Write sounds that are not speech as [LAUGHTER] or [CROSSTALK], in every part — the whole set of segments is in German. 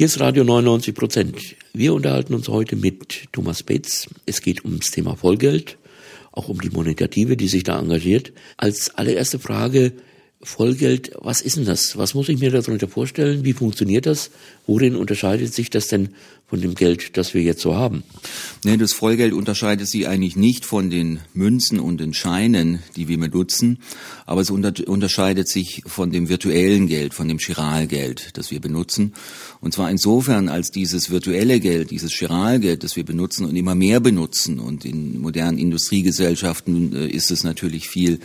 Hier ist Radio 99 Prozent. Wir unterhalten uns heute mit Thomas Betz. Es geht ums Thema Vollgeld, auch um die Monetative, die sich da engagiert. Als allererste Frage, Vollgeld, was ist denn das? Was muss ich mir darunter vorstellen? Wie funktioniert das? Worin unterscheidet sich das denn von dem Geld, das wir jetzt so haben? Nee, das Vollgeld unterscheidet sich eigentlich nicht von den Münzen und den Scheinen, die wir benutzen, aber es unter unterscheidet sich von dem virtuellen Geld, von dem Chiralgeld, das wir benutzen. Und zwar insofern, als dieses virtuelle Geld, dieses Chiralgeld, das wir benutzen und immer mehr benutzen und in modernen Industriegesellschaften äh, ist es natürlich viel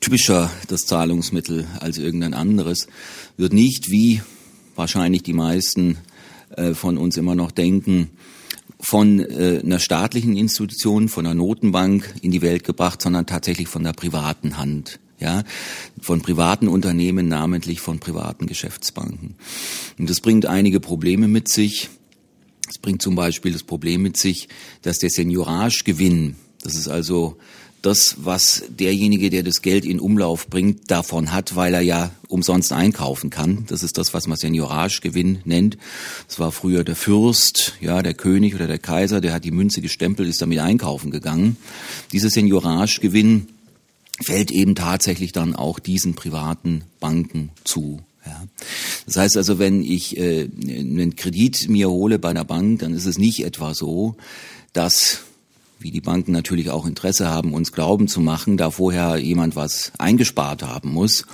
typischer das Zahlungsmittel als irgendein anderes, wird nicht, wie wahrscheinlich die meisten äh, von uns immer noch denken, von äh, einer staatlichen Institution, von einer Notenbank in die Welt gebracht, sondern tatsächlich von der privaten Hand. Ja, von privaten Unternehmen, namentlich von privaten Geschäftsbanken. Und das bringt einige Probleme mit sich. Es bringt zum Beispiel das Problem mit sich, dass der Senioragegewinn, das ist also das, was derjenige, der das Geld in Umlauf bringt, davon hat, weil er ja umsonst einkaufen kann. Das ist das, was man Senioragegewinn nennt. Das war früher der Fürst, ja, der König oder der Kaiser, der hat die Münze gestempelt, ist damit einkaufen gegangen. Dieser Senioragegewinn fällt eben tatsächlich dann auch diesen privaten Banken zu. Ja. Das heißt also, wenn ich äh, einen Kredit mir hole bei einer Bank, dann ist es nicht etwa so, dass wie die Banken natürlich auch Interesse haben, uns glauben zu machen, da vorher jemand was eingespart haben muss,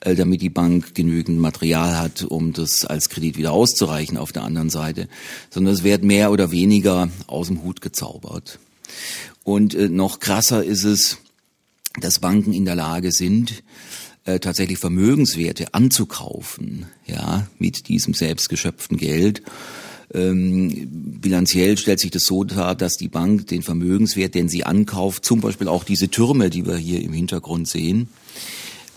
äh, damit die Bank genügend Material hat, um das als Kredit wieder auszureichen auf der anderen Seite, sondern es wird mehr oder weniger aus dem Hut gezaubert. Und äh, noch krasser ist es, dass Banken in der Lage sind, äh, tatsächlich Vermögenswerte anzukaufen, ja, mit diesem selbstgeschöpften Geld ähm, bilanziell stellt sich das so dar, dass die Bank den Vermögenswert, den sie ankauft, zum Beispiel auch diese Türme, die wir hier im Hintergrund sehen,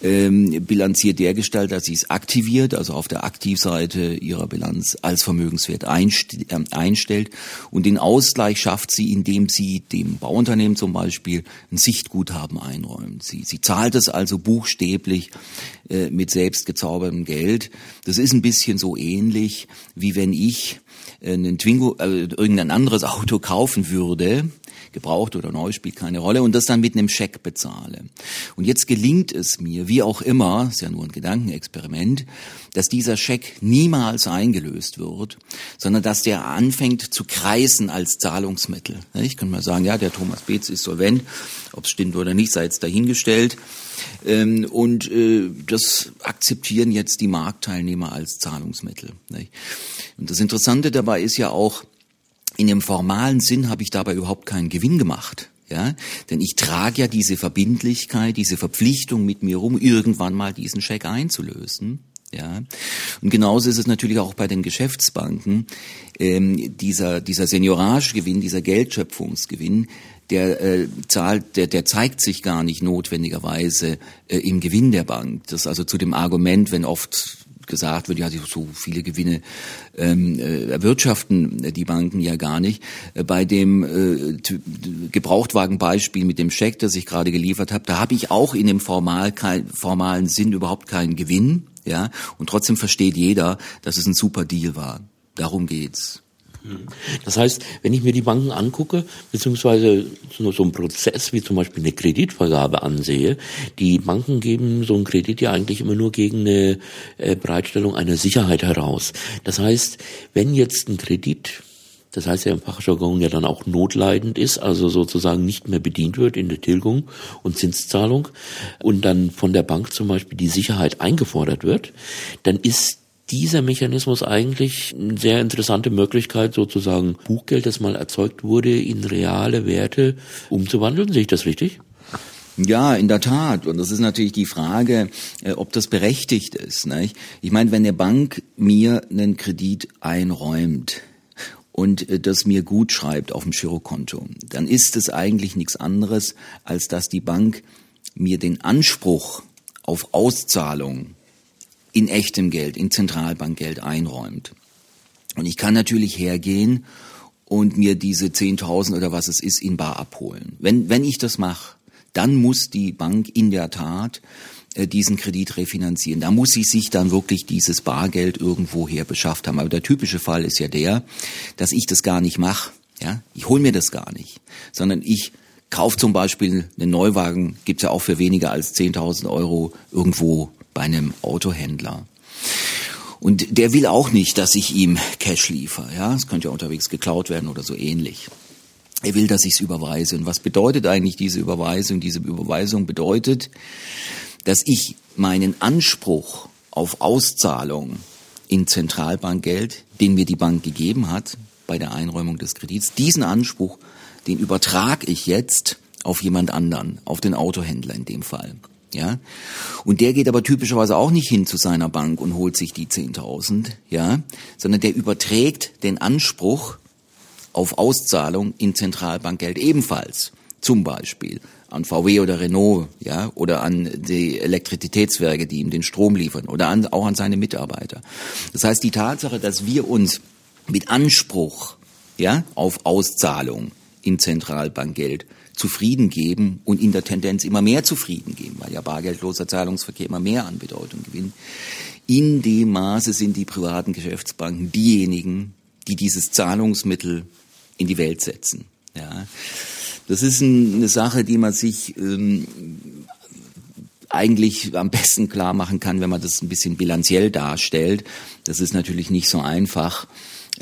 ähm, bilanziert dergestalt, dass sie es aktiviert, also auf der Aktivseite ihrer Bilanz als Vermögenswert einst äh, einstellt. Und den Ausgleich schafft sie, indem sie dem Bauunternehmen zum Beispiel ein Sichtguthaben einräumt. Sie, sie zahlt es also buchstäblich äh, mit selbst gezaubertem Geld. Das ist ein bisschen so ähnlich, wie wenn ich einen Twingo, äh, irgendein anderes Auto kaufen würde, gebraucht oder neu, spielt keine Rolle, und das dann mit einem Scheck bezahle. Und jetzt gelingt es mir, wie auch immer, ist ja nur ein Gedankenexperiment, dass dieser Scheck niemals eingelöst wird, sondern dass der anfängt zu kreisen als Zahlungsmittel. Ich kann mal sagen, ja, der Thomas Beetz ist solvent, ob es stimmt oder nicht, sei jetzt dahingestellt. Ähm, und äh, das akzeptieren jetzt die Marktteilnehmer als Zahlungsmittel. Und das Interessante dabei ist ja auch, in dem formalen Sinn habe ich dabei überhaupt keinen Gewinn gemacht. Ja, denn ich trage ja diese Verbindlichkeit, diese Verpflichtung mit mir rum, irgendwann mal diesen Scheck einzulösen. Ja, und genauso ist es natürlich auch bei den Geschäftsbanken. Ähm, dieser dieser Senioragegewinn, dieser Geldschöpfungsgewinn, der äh, zahlt, der, der zeigt sich gar nicht notwendigerweise äh, im Gewinn der Bank. Das also zu dem Argument, wenn oft gesagt wird, ja, so viele Gewinne ähm, äh, erwirtschaften die Banken ja gar nicht. Äh, bei dem äh, Gebrauchtwagenbeispiel mit dem Scheck, das ich gerade geliefert habe, da habe ich auch in dem formal kein, formalen Sinn überhaupt keinen Gewinn, ja, und trotzdem versteht jeder, dass es ein super Deal war. Darum geht's. Das heißt, wenn ich mir die Banken angucke, beziehungsweise so, einen Prozess wie zum Beispiel eine Kreditvergabe ansehe, die Banken geben so einen Kredit ja eigentlich immer nur gegen eine äh, Bereitstellung einer Sicherheit heraus. Das heißt, wenn jetzt ein Kredit das heißt ja im Fachjargon ja dann auch notleidend ist, also sozusagen nicht mehr bedient wird in der Tilgung und Zinszahlung und dann von der Bank zum Beispiel die Sicherheit eingefordert wird, dann ist dieser Mechanismus eigentlich eine sehr interessante Möglichkeit, sozusagen Buchgeld, das mal erzeugt wurde, in reale Werte umzuwandeln. Sehe ich das richtig? Ja, in der Tat. Und das ist natürlich die Frage, äh, ob das berechtigt ist. Nicht? Ich meine, wenn eine Bank mir einen Kredit einräumt, und äh, das mir gut schreibt auf dem Girokonto, dann ist es eigentlich nichts anderes, als dass die Bank mir den Anspruch auf Auszahlung in echtem Geld, in Zentralbankgeld einräumt. Und ich kann natürlich hergehen und mir diese 10.000 oder was es ist in bar abholen. Wenn, wenn ich das mache, dann muss die Bank in der Tat äh, diesen Kredit refinanzieren. Da muss sie sich dann wirklich dieses Bargeld irgendwoher beschafft haben. Aber der typische Fall ist ja der, dass ich das gar nicht mache. Ja, ich hole mir das gar nicht, sondern ich kaufe zum Beispiel einen Neuwagen, gibt's ja auch für weniger als 10.000 Euro irgendwo bei einem Autohändler. Und der will auch nicht, dass ich ihm Cash liefere. Ja, es könnte ja unterwegs geklaut werden oder so ähnlich. Er will, dass ich es überweise. Und was bedeutet eigentlich diese Überweisung? Diese Überweisung bedeutet, dass ich meinen Anspruch auf Auszahlung in Zentralbankgeld, den mir die Bank gegeben hat bei der Einräumung des Kredits, diesen Anspruch, den übertrage ich jetzt auf jemand anderen, auf den Autohändler in dem Fall. Ja, und der geht aber typischerweise auch nicht hin zu seiner Bank und holt sich die 10.000, ja, sondern der überträgt den Anspruch auf Auszahlung in Zentralbankgeld ebenfalls. Zum Beispiel an VW oder Renault, ja, oder an die Elektrizitätswerke, die ihm den Strom liefern, oder an, auch an seine Mitarbeiter. Das heißt, die Tatsache, dass wir uns mit Anspruch, ja, auf Auszahlung in Zentralbankgeld zufrieden geben und in der Tendenz immer mehr zufrieden geben, weil ja bargeldloser Zahlungsverkehr immer mehr an Bedeutung gewinnt. In dem Maße sind die privaten Geschäftsbanken diejenigen, die dieses Zahlungsmittel in die Welt setzen. Ja. Das ist eine Sache, die man sich ähm, eigentlich am besten klar machen kann, wenn man das ein bisschen bilanziell darstellt. Das ist natürlich nicht so einfach,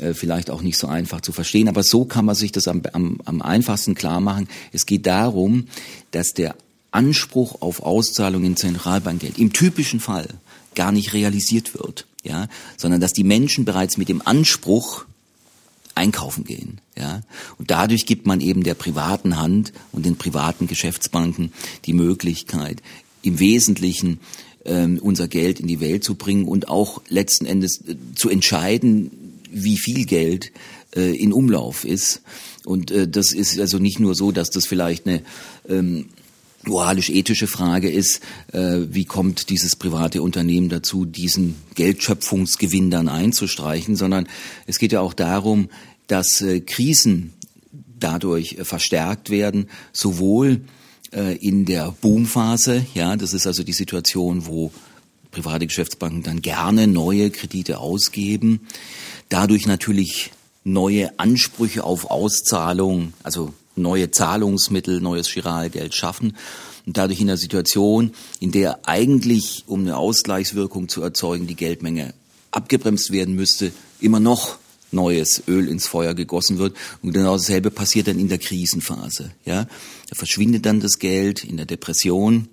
äh, vielleicht auch nicht so einfach zu verstehen, aber so kann man sich das am, am, am einfachsten klar machen. Es geht darum, dass der Anspruch auf Auszahlung in Zentralbankgeld im typischen Fall gar nicht realisiert wird, ja, sondern dass die Menschen bereits mit dem Anspruch einkaufen gehen. Ja? Und dadurch gibt man eben der privaten Hand und den privaten Geschäftsbanken die Möglichkeit, im Wesentlichen ähm, unser Geld in die Welt zu bringen und auch letzten Endes äh, zu entscheiden, wie viel Geld äh, in Umlauf ist. Und äh, das ist also nicht nur so, dass das vielleicht eine ähm, moralisch-ethische Frage ist, äh, wie kommt dieses private Unternehmen dazu, diesen Geldschöpfungsgewinn dann einzustreichen, sondern es geht ja auch darum, dass äh, Krisen dadurch äh, verstärkt werden, sowohl äh, in der Boomphase, ja, das ist also die Situation, wo private Geschäftsbanken dann gerne neue Kredite ausgeben, dadurch natürlich neue Ansprüche auf Auszahlung, also neue Zahlungsmittel, neues Chiralgeld schaffen und dadurch in der Situation, in der eigentlich, um eine Ausgleichswirkung zu erzeugen, die Geldmenge abgebremst werden müsste, immer noch neues Öl ins Feuer gegossen wird. Und genau dasselbe passiert dann in der Krisenphase. Ja, da verschwindet dann das Geld in der Depression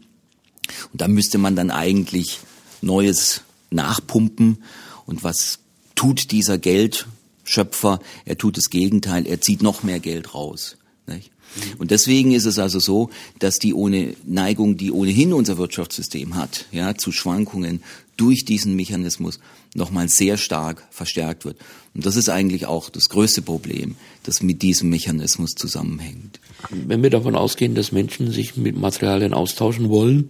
und da müsste man dann eigentlich Neues nachpumpen. Und was tut dieser Geldschöpfer? Er tut das Gegenteil. Er zieht noch mehr Geld raus. Nicht? Und deswegen ist es also so, dass die ohne Neigung, die ohnehin unser Wirtschaftssystem hat, ja, zu Schwankungen durch diesen Mechanismus nochmal sehr stark verstärkt wird. Und das ist eigentlich auch das größte Problem, das mit diesem Mechanismus zusammenhängt. Wenn wir davon ausgehen, dass Menschen sich mit Materialien austauschen wollen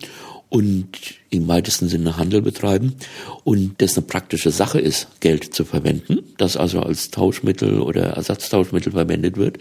und im weitesten Sinne Handel betreiben und das eine praktische Sache ist, Geld zu verwenden, das also als Tauschmittel oder Ersatztauschmittel verwendet wird,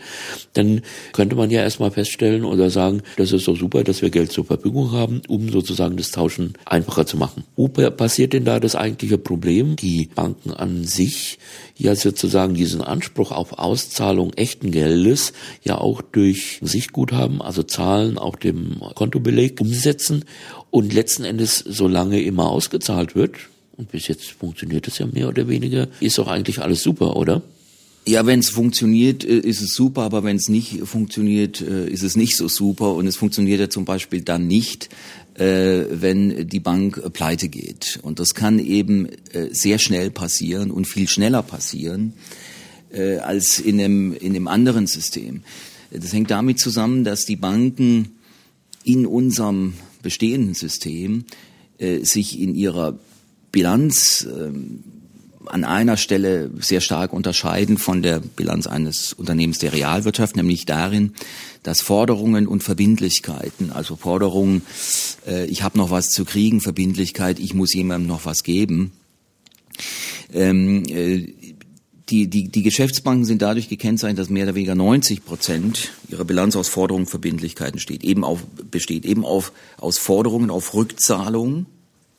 dann könnte man ja erstmal feststellen oder sagen, das ist so super, dass wir Geld zur Verfügung haben, um sozusagen das Tauschen einfacher zu machen. Wo passiert denn da das eigentliche Problem? Die Banken an sich ja sozusagen diesen Anspruch auf Auszahlung echten Geldes ja auch durch Sichtguthaben, also Zahlen auf dem Kontobeleg umsetzen und letzten Endes so lange immer ausgezahlt wird, und bis jetzt funktioniert es ja mehr oder weniger, ist doch eigentlich alles super, oder? Ja, wenn es funktioniert, äh, ist es super, aber wenn es nicht funktioniert, äh, ist es nicht so super. Und es funktioniert ja zum Beispiel dann nicht, äh, wenn die Bank pleite geht. Und das kann eben sehr schnell passieren und viel schneller passieren als in einem, in einem anderen System. Das hängt damit zusammen, dass die Banken in unserem bestehenden System äh, sich in ihrer Bilanz äh, an einer Stelle sehr stark unterscheiden von der Bilanz eines Unternehmens der Realwirtschaft, nämlich darin, dass Forderungen und Verbindlichkeiten, also Forderungen, äh, ich habe noch was zu kriegen, Verbindlichkeit, ich muss jemandem noch was geben, ähm, äh, die, die, die Geschäftsbanken sind dadurch gekennzeichnet, dass mehr oder weniger 90 Prozent ihrer Bilanz aus Forderungen, Verbindlichkeiten steht, eben auf, besteht, eben auf, aus Forderungen auf Rückzahlungen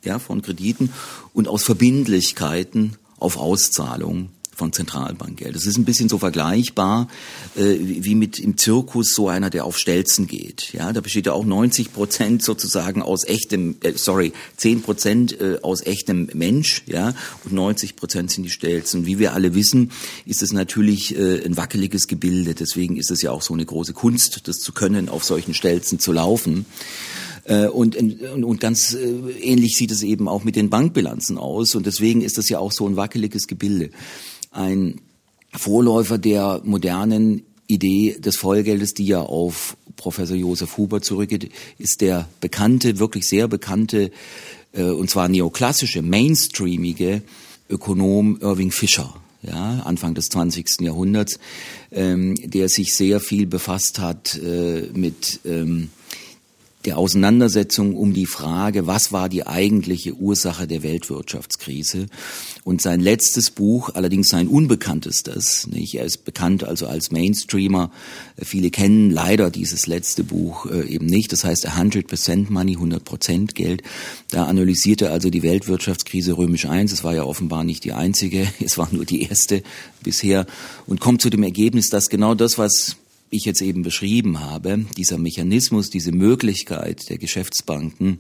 ja, von Krediten und aus Verbindlichkeiten auf Auszahlungen von Zentralbankgeld. Das ist ein bisschen so vergleichbar äh, wie mit im Zirkus so einer, der auf Stelzen geht. Ja, da besteht ja auch 90 Prozent sozusagen aus echtem, äh, sorry, 10 Prozent äh, aus echtem Mensch, ja, und 90 Prozent sind die Stelzen. Wie wir alle wissen, ist es natürlich äh, ein wackeliges Gebilde. Deswegen ist es ja auch so eine große Kunst, das zu können, auf solchen Stelzen zu laufen. Äh, und, und, und ganz äh, ähnlich sieht es eben auch mit den Bankbilanzen aus. Und deswegen ist das ja auch so ein wackeliges Gebilde. Ein Vorläufer der modernen Idee des Vollgeldes, die ja auf Professor Josef Huber zurückgeht, ist der bekannte, wirklich sehr bekannte, äh, und zwar neoklassische, mainstreamige Ökonom Irving Fischer ja, Anfang des 20. Jahrhunderts, ähm, der sich sehr viel befasst hat äh, mit ähm, der Auseinandersetzung um die Frage, was war die eigentliche Ursache der Weltwirtschaftskrise. Und sein letztes Buch, allerdings sein unbekanntestes, nicht? er ist bekannt also als Mainstreamer, viele kennen leider dieses letzte Buch äh, eben nicht, das heißt 100% Money, 100% Geld. Da analysiert er also die Weltwirtschaftskrise römisch 1, es war ja offenbar nicht die einzige, [LAUGHS] es war nur die erste bisher und kommt zu dem Ergebnis, dass genau das, was ich jetzt eben beschrieben habe, dieser Mechanismus, diese Möglichkeit der Geschäftsbanken,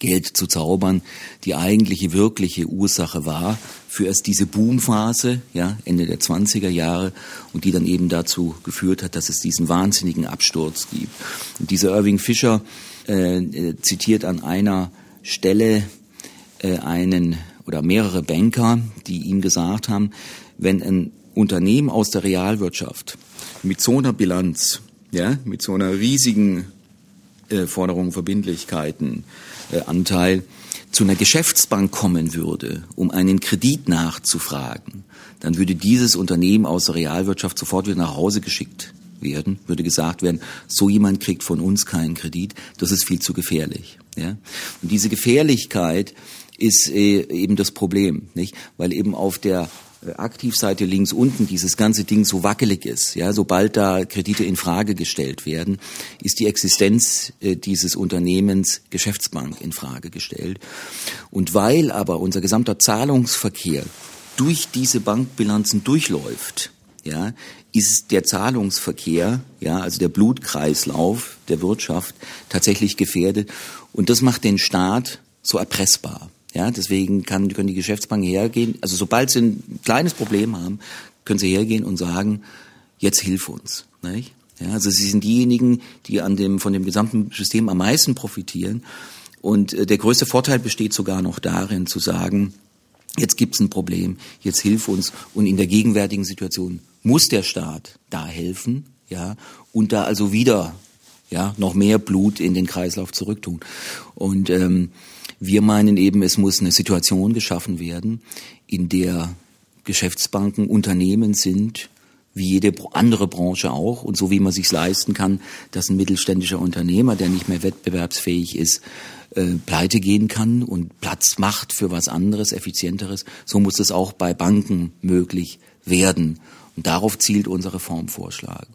Geld zu zaubern, die eigentliche wirkliche Ursache war für erst diese Boomphase, ja, Ende der 20er Jahre und die dann eben dazu geführt hat, dass es diesen wahnsinnigen Absturz gibt. Und dieser Irving Fischer äh, äh zitiert an einer Stelle äh, einen oder mehrere Banker, die ihm gesagt haben, wenn ein Unternehmen aus der Realwirtschaft mit so einer Bilanz, ja, mit so einer riesigen äh, Forderung, Verbindlichkeiten, äh, Anteil zu einer Geschäftsbank kommen würde, um einen Kredit nachzufragen, dann würde dieses Unternehmen aus der Realwirtschaft sofort wieder nach Hause geschickt werden, würde gesagt werden, so jemand kriegt von uns keinen Kredit, das ist viel zu gefährlich. Ja? Und diese Gefährlichkeit ist äh, eben das Problem, nicht? Weil eben auf der Aktivseite links unten dieses ganze Ding so wackelig ist, ja, sobald da Kredite in Frage gestellt werden, ist die Existenz äh, dieses Unternehmens Geschäftsbank in Frage gestellt. Und weil aber unser gesamter Zahlungsverkehr durch diese Bankbilanzen durchläuft, ja, ist der Zahlungsverkehr, ja, also der Blutkreislauf der Wirtschaft tatsächlich gefährdet. Und das macht den Staat so erpressbar. Ja, deswegen kann, können die Geschäftsbanken hergehen, also sobald sie ein kleines Problem haben, können sie hergehen und sagen, jetzt hilf uns. Nicht? Ja, also sie sind diejenigen, die an dem, von dem gesamten System am meisten profitieren. Und äh, der größte Vorteil besteht sogar noch darin, zu sagen, jetzt gibt's ein Problem, jetzt hilf uns. Und in der gegenwärtigen Situation muss der Staat da helfen, ja, und da also wieder ja noch mehr Blut in den Kreislauf zurücktun. Und ähm, wir meinen eben, es muss eine Situation geschaffen werden, in der Geschäftsbanken Unternehmen sind, wie jede andere Branche auch und so wie man sich leisten kann, dass ein mittelständischer Unternehmer, der nicht mehr wettbewerbsfähig ist, äh, pleite gehen kann und Platz macht für was anderes, effizienteres, so muss es auch bei Banken möglich werden. Und darauf zielt unser Reformvorschlag.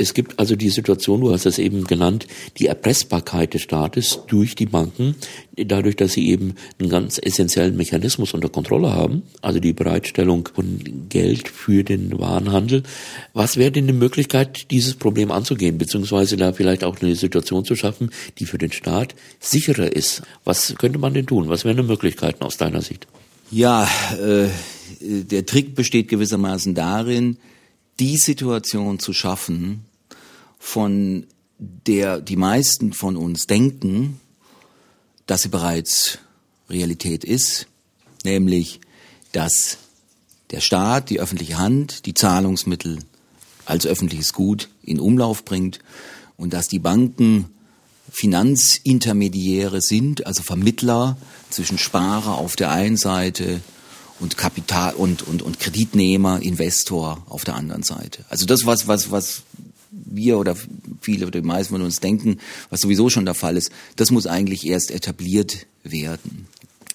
Es gibt also die Situation, du hast es eben genannt, die Erpressbarkeit des Staates durch die Banken, dadurch, dass sie eben einen ganz essentiellen Mechanismus unter Kontrolle haben, also die Bereitstellung von Geld für den Warenhandel. Was wäre denn eine Möglichkeit, dieses Problem anzugehen, beziehungsweise da vielleicht auch eine Situation zu schaffen, die für den Staat sicherer ist? Was könnte man denn tun? Was wären die Möglichkeiten aus deiner Sicht? Ja, äh, der Trick besteht gewissermaßen darin, die Situation zu schaffen, von der die meisten von uns denken, dass sie bereits Realität ist, nämlich dass der Staat, die öffentliche Hand, die Zahlungsmittel als öffentliches Gut in Umlauf bringt und dass die Banken Finanzintermediäre sind, also Vermittler zwischen Sparer auf der einen Seite und Kapital und, und, und Kreditnehmer, Investor auf der anderen Seite. Also das, was, was, was wir oder viele oder die meisten von uns denken, was sowieso schon der Fall ist, das muss eigentlich erst etabliert werden,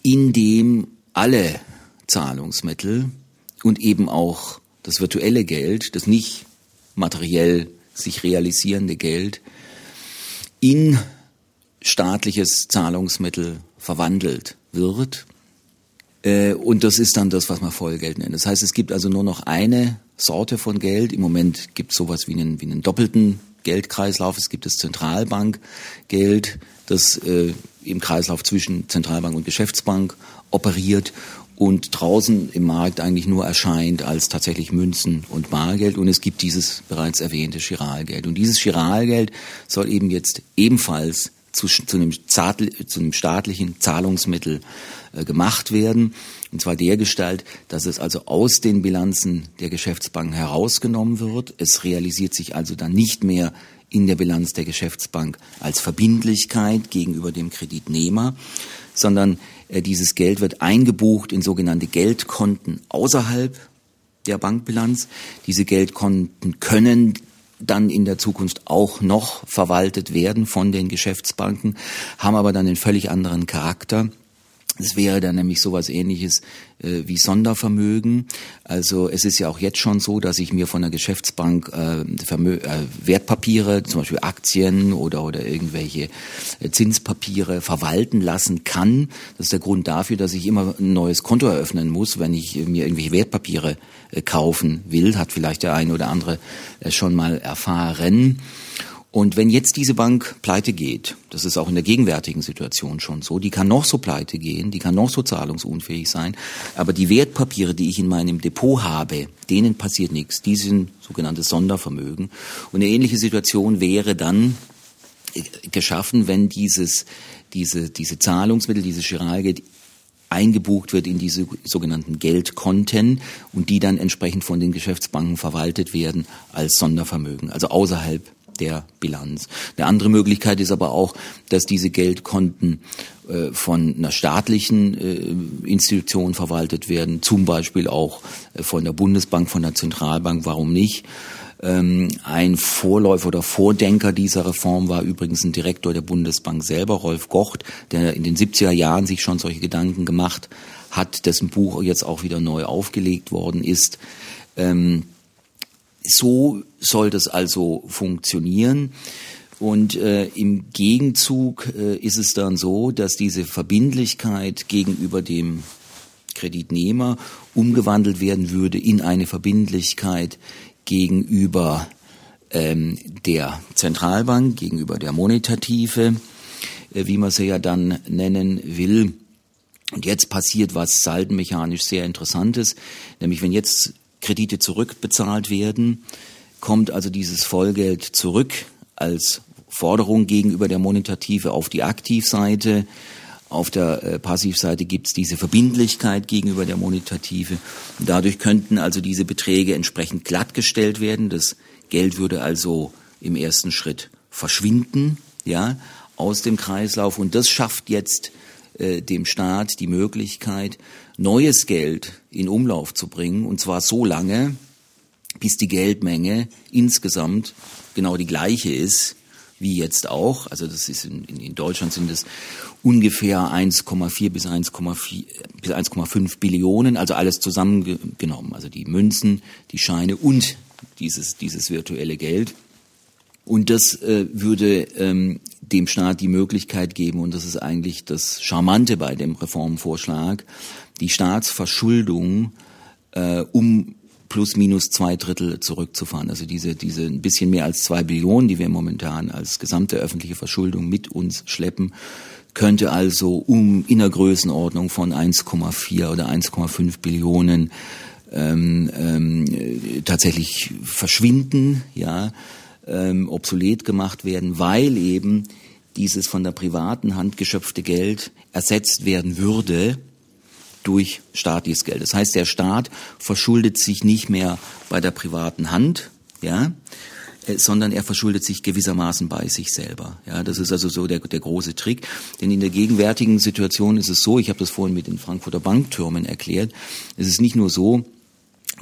indem alle Zahlungsmittel und eben auch das virtuelle Geld, das nicht materiell sich realisierende Geld, in staatliches Zahlungsmittel verwandelt wird. Äh, und das ist dann das, was man Vollgeld nennt. Das heißt, es gibt also nur noch eine Sorte von Geld. Im Moment gibt es sowas wie einen, wie einen doppelten Geldkreislauf. Es gibt das Zentralbankgeld, das äh, im Kreislauf zwischen Zentralbank und Geschäftsbank operiert und draußen im Markt eigentlich nur erscheint als tatsächlich Münzen und Bargeld. Und es gibt dieses bereits erwähnte Chiralgeld. Und dieses Chiralgeld soll eben jetzt ebenfalls zu, zu, einem, zu einem staatlichen Zahlungsmittel äh, gemacht werden. Und zwar der Gestalt, dass es also aus den Bilanzen der Geschäftsbanken herausgenommen wird. Es realisiert sich also dann nicht mehr in der Bilanz der Geschäftsbank als Verbindlichkeit gegenüber dem Kreditnehmer, sondern äh, dieses Geld wird eingebucht in sogenannte Geldkonten außerhalb der Bankbilanz. Diese Geldkonten können dann in der Zukunft auch noch verwaltet werden von den Geschäftsbanken, haben aber dann einen völlig anderen Charakter es wäre dann nämlich sowas ähnliches äh, wie Sondervermögen. Also es ist ja auch jetzt schon so, dass ich mir von der Geschäftsbank äh, Vermö äh, Wertpapiere, zum Beispiel Aktien oder, oder irgendwelche äh, Zinspapiere verwalten lassen kann. Das ist der Grund dafür, dass ich immer ein neues Konto eröffnen muss, wenn ich mir irgendwelche Wertpapiere äh, kaufen will. Hat vielleicht der eine oder andere äh, schon mal erfahren. Und wenn jetzt diese Bank pleite geht, das ist auch in der gegenwärtigen Situation schon so, die kann noch so pleite gehen, die kann noch so zahlungsunfähig sein, aber die Wertpapiere, die ich in meinem Depot habe, denen passiert nichts. Die sind sogenannte Sondervermögen. Und eine ähnliche Situation wäre dann äh, geschaffen, wenn dieses, diese, diese Zahlungsmittel, dieses Giralgeld eingebucht wird in diese sogenannten Geldkonten und die dann entsprechend von den Geschäftsbanken verwaltet werden als Sondervermögen, also außerhalb der Bilanz. Eine andere Möglichkeit ist aber auch, dass diese Geldkonten äh, von einer staatlichen äh, Institution verwaltet werden, zum Beispiel auch äh, von der Bundesbank, von der Zentralbank, warum nicht? Ähm, ein Vorläufer oder Vordenker dieser Reform war übrigens ein Direktor der Bundesbank selber, Rolf Gocht, der in den 70er Jahren sich schon solche Gedanken gemacht hat, dessen Buch jetzt auch wieder neu aufgelegt worden ist. Ähm, so soll das also funktionieren. Und äh, im Gegenzug äh, ist es dann so, dass diese Verbindlichkeit gegenüber dem Kreditnehmer umgewandelt werden würde in eine Verbindlichkeit gegenüber ähm, der Zentralbank, gegenüber der Monetative, äh, wie man sie ja dann nennen will. Und jetzt passiert was saldenmechanisch sehr Interessantes, nämlich wenn jetzt Kredite zurückbezahlt werden, kommt also dieses Vollgeld zurück als Forderung gegenüber der Monetative auf die Aktivseite. Auf der äh, Passivseite gibt es diese Verbindlichkeit gegenüber der Monetative. dadurch könnten also diese Beträge entsprechend glattgestellt werden. Das Geld würde also im ersten Schritt verschwinden, ja, aus dem Kreislauf. Und das schafft jetzt äh, dem Staat die Möglichkeit, neues Geld in Umlauf zu bringen, und zwar so lange, bis die Geldmenge insgesamt genau die gleiche ist wie jetzt auch. Also das ist in, in Deutschland sind es ungefähr 1,4 bis 1,4 bis 1,5 Billionen, also alles zusammengenommen, also die Münzen, die Scheine und dieses dieses virtuelle Geld. Und das äh, würde ähm, dem Staat die Möglichkeit geben, und das ist eigentlich das Charmante bei dem Reformvorschlag, die Staatsverschuldung äh, um plus minus zwei Drittel zurückzufahren. Also diese, diese ein bisschen mehr als zwei Billionen, die wir momentan als gesamte öffentliche Verschuldung mit uns schleppen, könnte also um in der Größenordnung von 1,4 oder 1,5 Billionen ähm, ähm, tatsächlich verschwinden, ja ähm, obsolet gemacht werden, weil eben dieses von der privaten Hand geschöpfte Geld ersetzt werden würde durch staatliches Geld. Das heißt, der Staat verschuldet sich nicht mehr bei der privaten Hand, ja, äh, sondern er verschuldet sich gewissermaßen bei sich selber. Ja, das ist also so der, der große Trick. Denn in der gegenwärtigen Situation ist es so, ich habe das vorhin mit den Frankfurter Banktürmen erklärt, es ist nicht nur so,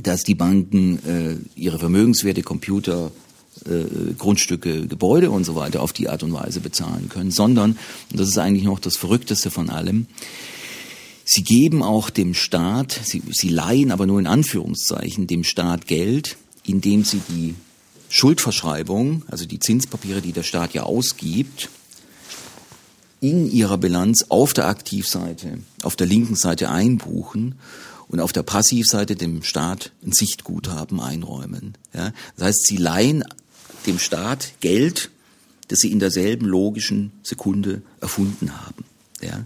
dass die Banken äh, ihre Vermögenswerte, Computer, äh, Grundstücke, Gebäude und so weiter auf die Art und Weise bezahlen können, sondern, und das ist eigentlich noch das Verrückteste von allem, Sie geben auch dem Staat, sie, sie leihen aber nur in Anführungszeichen dem Staat Geld, indem sie die Schuldverschreibung, also die Zinspapiere, die der Staat ja ausgibt, in ihrer Bilanz auf der Aktivseite, auf der linken Seite einbuchen und auf der Passivseite dem Staat ein Sichtguthaben einräumen. Ja? Das heißt, sie leihen dem Staat Geld, das sie in derselben logischen Sekunde erfunden haben. Ja?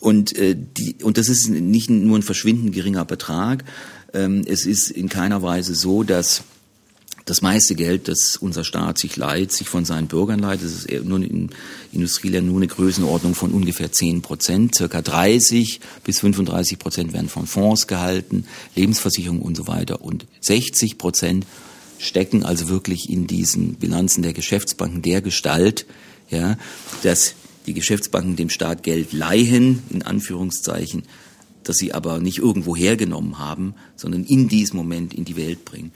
Und, äh, die, und das ist nicht nur ein verschwindend geringer Betrag. Ähm, es ist in keiner Weise so, dass das meiste Geld, das unser Staat sich leiht, sich von seinen Bürgern leiht, das ist nur in Industrieländern nur eine Größenordnung von ungefähr 10 Prozent. Circa 30 bis 35 Prozent werden von Fonds gehalten, Lebensversicherungen und so weiter. Und 60 Prozent stecken also wirklich in diesen Bilanzen der Geschäftsbanken der Gestalt, ja, dass die Geschäftsbanken dem Staat Geld leihen, in Anführungszeichen, das sie aber nicht irgendwo hergenommen haben, sondern in diesem Moment in die Welt bringen.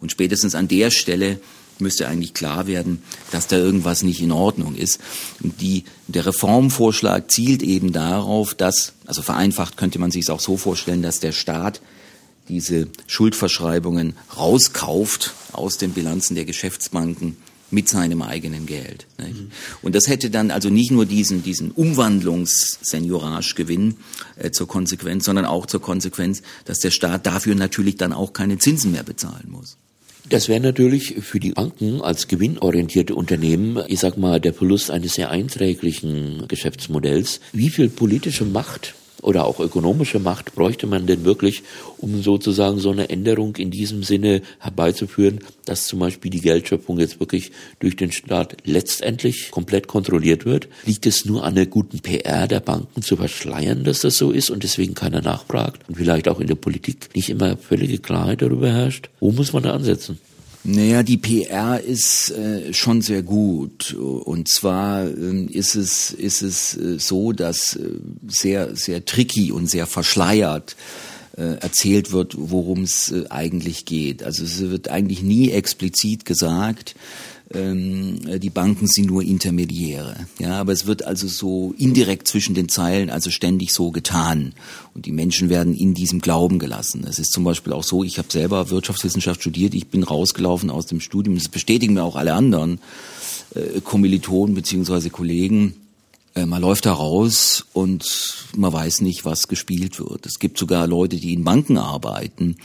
Und spätestens an der Stelle müsste eigentlich klar werden, dass da irgendwas nicht in Ordnung ist. Und die, der Reformvorschlag zielt eben darauf, dass, also vereinfacht könnte man sich es auch so vorstellen, dass der Staat diese Schuldverschreibungen rauskauft aus den Bilanzen der Geschäftsbanken mit seinem eigenen Geld. Mhm. Und das hätte dann also nicht nur diesen, diesen Umwandlungs-Seniorage-Gewinn äh, zur Konsequenz, sondern auch zur Konsequenz, dass der Staat dafür natürlich dann auch keine Zinsen mehr bezahlen muss. Das wäre natürlich für die Banken als gewinnorientierte Unternehmen, ich sag mal, der Verlust eines sehr einträglichen Geschäftsmodells. Wie viel politische Macht oder auch ökonomische Macht bräuchte man denn wirklich, um sozusagen so eine Änderung in diesem Sinne herbeizuführen, dass zum Beispiel die Geldschöpfung jetzt wirklich durch den Staat letztendlich komplett kontrolliert wird? Liegt es nur an der guten PR der Banken zu verschleiern, dass das so ist und deswegen keiner nachfragt und vielleicht auch in der Politik nicht immer völlige Klarheit darüber herrscht? Wo muss man da ansetzen? Naja, die PR ist äh, schon sehr gut. Und zwar äh, ist es, ist es äh, so, dass äh, sehr, sehr tricky und sehr verschleiert äh, erzählt wird, worum es äh, eigentlich geht. Also es wird eigentlich nie explizit gesagt, ähm, die Banken sind nur Intermediäre. Ja, aber es wird also so indirekt zwischen den Zeilen also ständig so getan. Und die Menschen werden in diesem Glauben gelassen. Es ist zum Beispiel auch so, ich habe selber Wirtschaftswissenschaft studiert, ich bin rausgelaufen aus dem Studium, das bestätigen mir auch alle anderen äh, Kommilitonen beziehungsweise Kollegen, äh, man läuft da raus und man weiß nicht, was gespielt wird. Es gibt sogar Leute, die in Banken arbeiten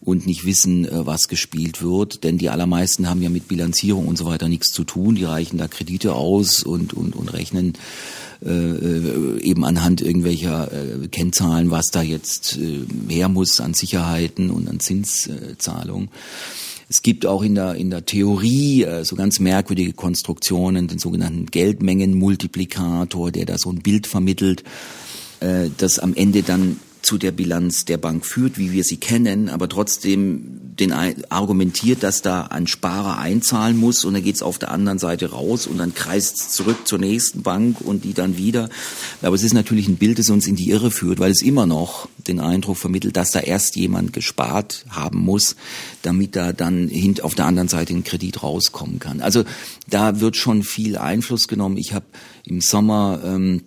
und nicht wissen, äh, was gespielt wird, denn die allermeisten haben ja mit Bilanzierung und so weiter nichts zu tun. Die reichen da Kredite aus und, und, und rechnen äh, äh eben anhand irgendwelcher äh, Kennzahlen, was da jetzt äh, her muss an Sicherheiten und an Zinszahlungen. Es gibt auch in der, in der Theorie äh, so ganz merkwürdige Konstruktionen, den sogenannten Geldmengenmultiplikator, der da so ein Bild vermittelt, äh, das am Ende dann zu der Bilanz der Bank führt, wie wir sie kennen, aber trotzdem den argumentiert, dass da ein Sparer einzahlen muss und dann geht's auf der anderen Seite raus und dann kreist zurück zur nächsten Bank und die dann wieder. Aber es ist natürlich ein Bild, das uns in die Irre führt, weil es immer noch den Eindruck vermittelt, dass da erst jemand gespart haben muss, damit da dann auf der anderen Seite ein Kredit rauskommen kann. Also da wird schon viel Einfluss genommen. Ich habe im Sommer ähm,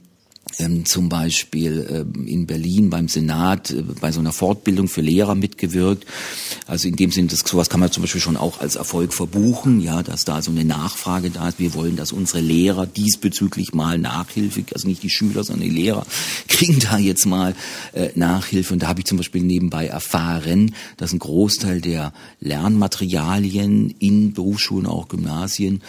ähm, zum Beispiel äh, in Berlin beim Senat äh, bei so einer Fortbildung für Lehrer mitgewirkt. Also in dem Sinne, das, sowas kann man zum Beispiel schon auch als Erfolg verbuchen, ja, dass da so eine Nachfrage da ist. Wir wollen, dass unsere Lehrer diesbezüglich mal Nachhilfe, also nicht die Schüler, sondern die Lehrer [LAUGHS] kriegen da jetzt mal äh, Nachhilfe. Und da habe ich zum Beispiel nebenbei erfahren, dass ein Großteil der Lernmaterialien in Berufsschulen, auch Gymnasien,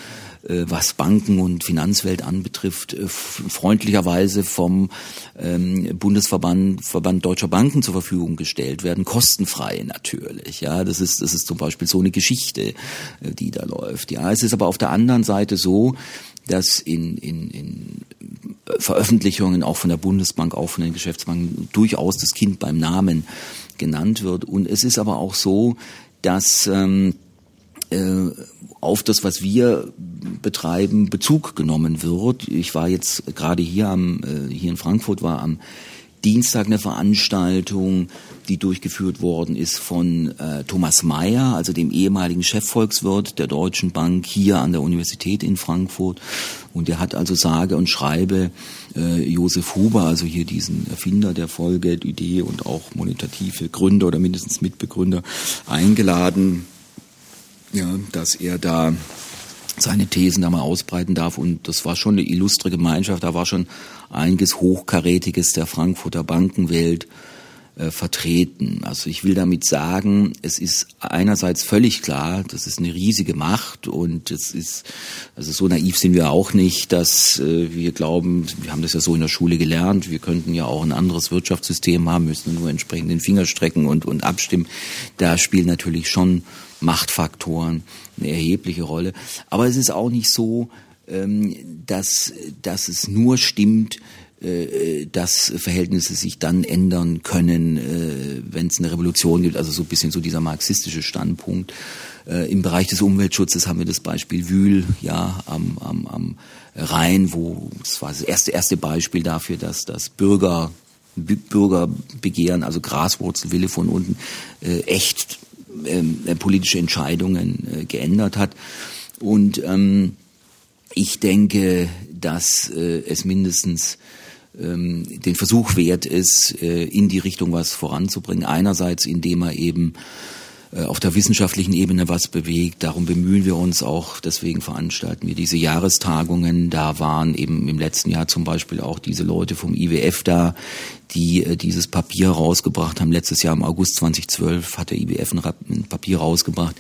was Banken und Finanzwelt anbetrifft, äh, freundlicherweise vom ähm, Bundesverband Verband Deutscher Banken zur Verfügung gestellt werden, kostenfrei natürlich. Ja, das ist das ist zum Beispiel so eine Geschichte, äh, die da läuft. Ja, es ist aber auf der anderen Seite so, dass in, in, in Veröffentlichungen auch von der Bundesbank, auch von den Geschäftsbanken durchaus das Kind beim Namen genannt wird. Und es ist aber auch so, dass ähm, äh, auf das, was wir betreiben, Bezug genommen wird. Ich war jetzt gerade hier am äh, hier in Frankfurt war am Dienstag eine Veranstaltung, die durchgeführt worden ist von äh, Thomas Mayer, also dem ehemaligen Chefvolkswirt der Deutschen Bank hier an der Universität in Frankfurt. Und der hat also sage und schreibe äh, Josef Huber, also hier diesen Erfinder der Vollgeldidee und auch monetative Gründer oder mindestens Mitbegründer, eingeladen, ja, dass er da seine Thesen da mal ausbreiten darf. Und das war schon eine illustre Gemeinschaft. Da war schon einiges Hochkarätiges der Frankfurter Bankenwelt äh, vertreten. Also ich will damit sagen, es ist einerseits völlig klar, das ist eine riesige Macht und es ist, also so naiv sind wir auch nicht, dass äh, wir glauben, wir haben das ja so in der Schule gelernt, wir könnten ja auch ein anderes Wirtschaftssystem haben, müssen nur entsprechend den Finger strecken und, und abstimmen. Da spielen natürlich schon Machtfaktoren eine erhebliche Rolle. Aber es ist auch nicht so, ähm, dass, dass es nur stimmt, äh, dass Verhältnisse sich dann ändern können, äh, wenn es eine Revolution gibt, also so ein bisschen so dieser marxistische Standpunkt. Äh, Im Bereich des Umweltschutzes haben wir das Beispiel Wühl, ja, am, am, am Rhein, wo das war das erste, erste Beispiel dafür, dass das Bürger Bürgerbegehren, also Graswurzelwille von unten, äh, echt ähm, politische Entscheidungen äh, geändert hat. Und ähm, ich denke, dass äh, es mindestens ähm, den Versuch wert ist, äh, in die Richtung was voranzubringen. Einerseits, indem er eben äh, auf der wissenschaftlichen Ebene was bewegt. Darum bemühen wir uns auch, deswegen veranstalten wir diese Jahrestagungen. Da waren eben im letzten Jahr zum Beispiel auch diese Leute vom IWF da, die äh, dieses Papier rausgebracht haben. Letztes Jahr im August 2012 hat der IWF ein Papier rausgebracht,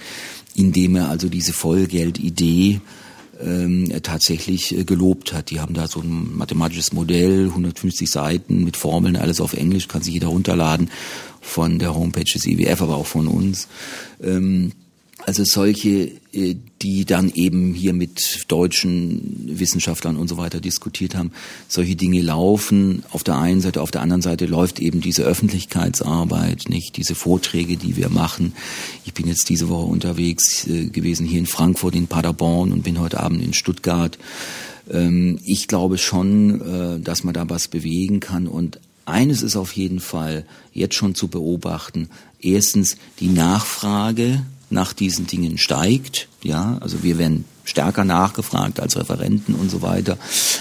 in dem er also diese Vollgeldidee ähm, tatsächlich äh, gelobt hat. Die haben da so ein mathematisches Modell, 150 Seiten mit Formeln, alles auf Englisch, kann sich jeder runterladen von der Homepage des IWF, aber auch von uns. Ähm, also solche, äh, die dann eben hier mit deutschen Wissenschaftlern und so weiter diskutiert haben, solche Dinge laufen auf der einen Seite, auf der anderen Seite läuft eben diese Öffentlichkeitsarbeit, nicht diese Vorträge, die wir machen. Ich bin jetzt diese Woche unterwegs äh, gewesen hier in Frankfurt, in Paderborn und bin heute Abend in Stuttgart. Ähm, ich glaube schon, äh, dass man da was bewegen kann und eines ist auf jeden Fall jetzt schon zu beobachten. Erstens die Nachfrage nach diesen Dingen steigt. Ja, also wir werden stärker nachgefragt als Referenten und so weiter,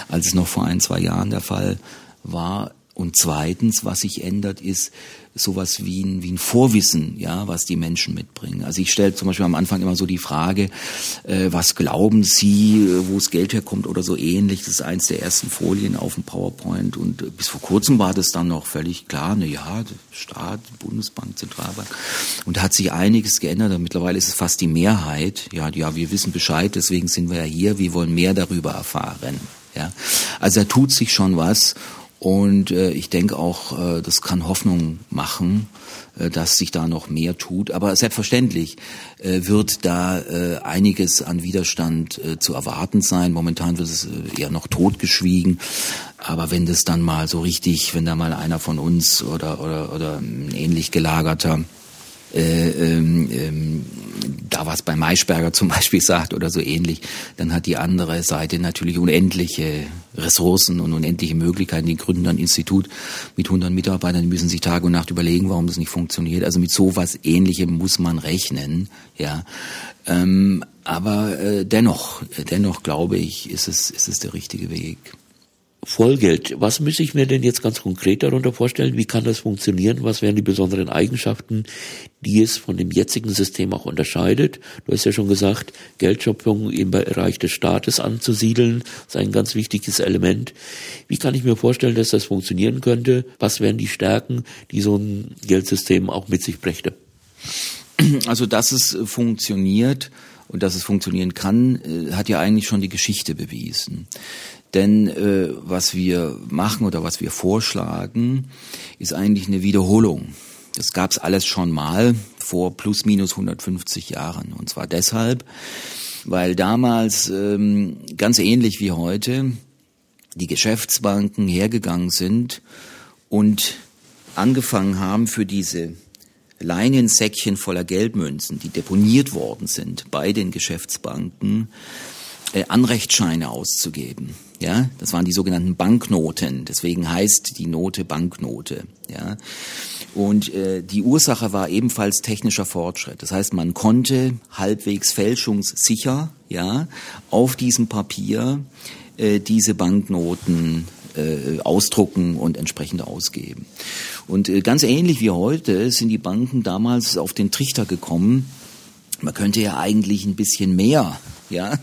als es noch vor ein, zwei Jahren der Fall war. Und zweitens, was sich ändert, ist sowas wie ein, wie ein Vorwissen, ja, was die Menschen mitbringen. Also ich stelle zum Beispiel am Anfang immer so die Frage, äh, was glauben Sie, äh, wo das Geld herkommt oder so ähnlich. Das ist eins der ersten Folien auf dem PowerPoint. Und äh, bis vor kurzem war das dann noch völlig klar, na ja, Staat, Bundesbank, Zentralbank. Und da hat sich einiges geändert. Und mittlerweile ist es fast die Mehrheit. Ja, ja, wir wissen Bescheid, deswegen sind wir ja hier. Wir wollen mehr darüber erfahren. Ja, also da tut sich schon was. Und äh, ich denke auch, äh, das kann Hoffnung machen, äh, dass sich da noch mehr tut. Aber selbstverständlich äh, wird da äh, einiges an Widerstand äh, zu erwarten sein. Momentan wird es äh, eher noch totgeschwiegen. Aber wenn das dann mal so richtig, wenn da mal einer von uns oder, oder, oder ein ähnlich gelagerter äh, ähm, ähm, da was bei Maischberger zum Beispiel [LAUGHS] sagt oder so ähnlich, dann hat die andere Seite natürlich unendliche Ressourcen und unendliche Möglichkeiten. Die gründen ein Institut mit 100 Mitarbeitern, die müssen sich Tag und Nacht überlegen, warum das nicht funktioniert. Also mit sowas Ähnlichem muss man rechnen, ja. Ähm, aber äh, dennoch, dennoch glaube ich, ist es, ist es der richtige Weg. Vollgeld. Was muss ich mir denn jetzt ganz konkret darunter vorstellen? Wie kann das funktionieren? Was wären die besonderen Eigenschaften, die es von dem jetzigen System auch unterscheidet? Du hast ja schon gesagt, Geldschöpfung im Bereich des Staates anzusiedeln, ist ein ganz wichtiges Element. Wie kann ich mir vorstellen, dass das funktionieren könnte? Was wären die Stärken, die so ein Geldsystem auch mit sich brächte? Also, dass es funktioniert und dass es funktionieren kann, äh, hat ja eigentlich schon die Geschichte bewiesen. Denn äh, was wir machen oder was wir vorschlagen, ist eigentlich eine Wiederholung. Das gab es alles schon mal vor plus minus 150 Jahren. Und zwar deshalb, weil damals ähm, ganz ähnlich wie heute die Geschäftsbanken hergegangen sind und angefangen haben für diese Leinensäckchen voller Geldmünzen, die deponiert worden sind bei den Geschäftsbanken, Anrechtsscheine auszugeben. Ja, das waren die sogenannten Banknoten. Deswegen heißt die Note Banknote. Ja, und äh, die Ursache war ebenfalls technischer Fortschritt. Das heißt, man konnte halbwegs fälschungssicher, ja, auf diesem Papier äh, diese Banknoten äh, ausdrucken und entsprechend ausgeben. Und äh, ganz ähnlich wie heute sind die Banken damals auf den Trichter gekommen. Man könnte ja eigentlich ein bisschen mehr, ja,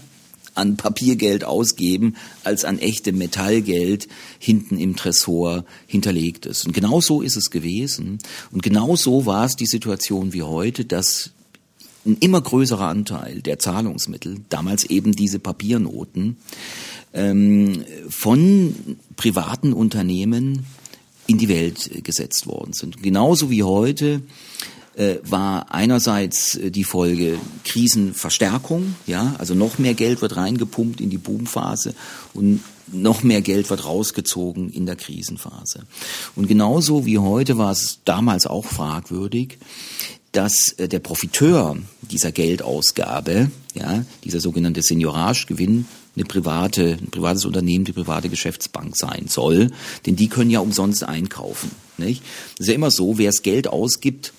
an Papiergeld ausgeben, als an echtem Metallgeld hinten im Tresor hinterlegt ist. Und genau so ist es gewesen. Und genau so war es die Situation wie heute, dass ein immer größerer Anteil der Zahlungsmittel, damals eben diese Papiernoten, ähm, von privaten Unternehmen in die Welt gesetzt worden sind. Genauso wie heute äh, war einerseits äh, die Folge Krisenverstärkung, ja, also noch mehr Geld wird reingepumpt in die Boomphase und noch mehr Geld wird rausgezogen in der Krisenphase. Und genauso wie heute war es damals auch fragwürdig, dass äh, der Profiteur dieser Geldausgabe, ja, dieser sogenannte Senioragegewinn, eine private, ein privates Unternehmen, die private Geschäftsbank sein soll, denn die können ja umsonst einkaufen. Nicht? Das ist ja immer so, wer das Geld ausgibt,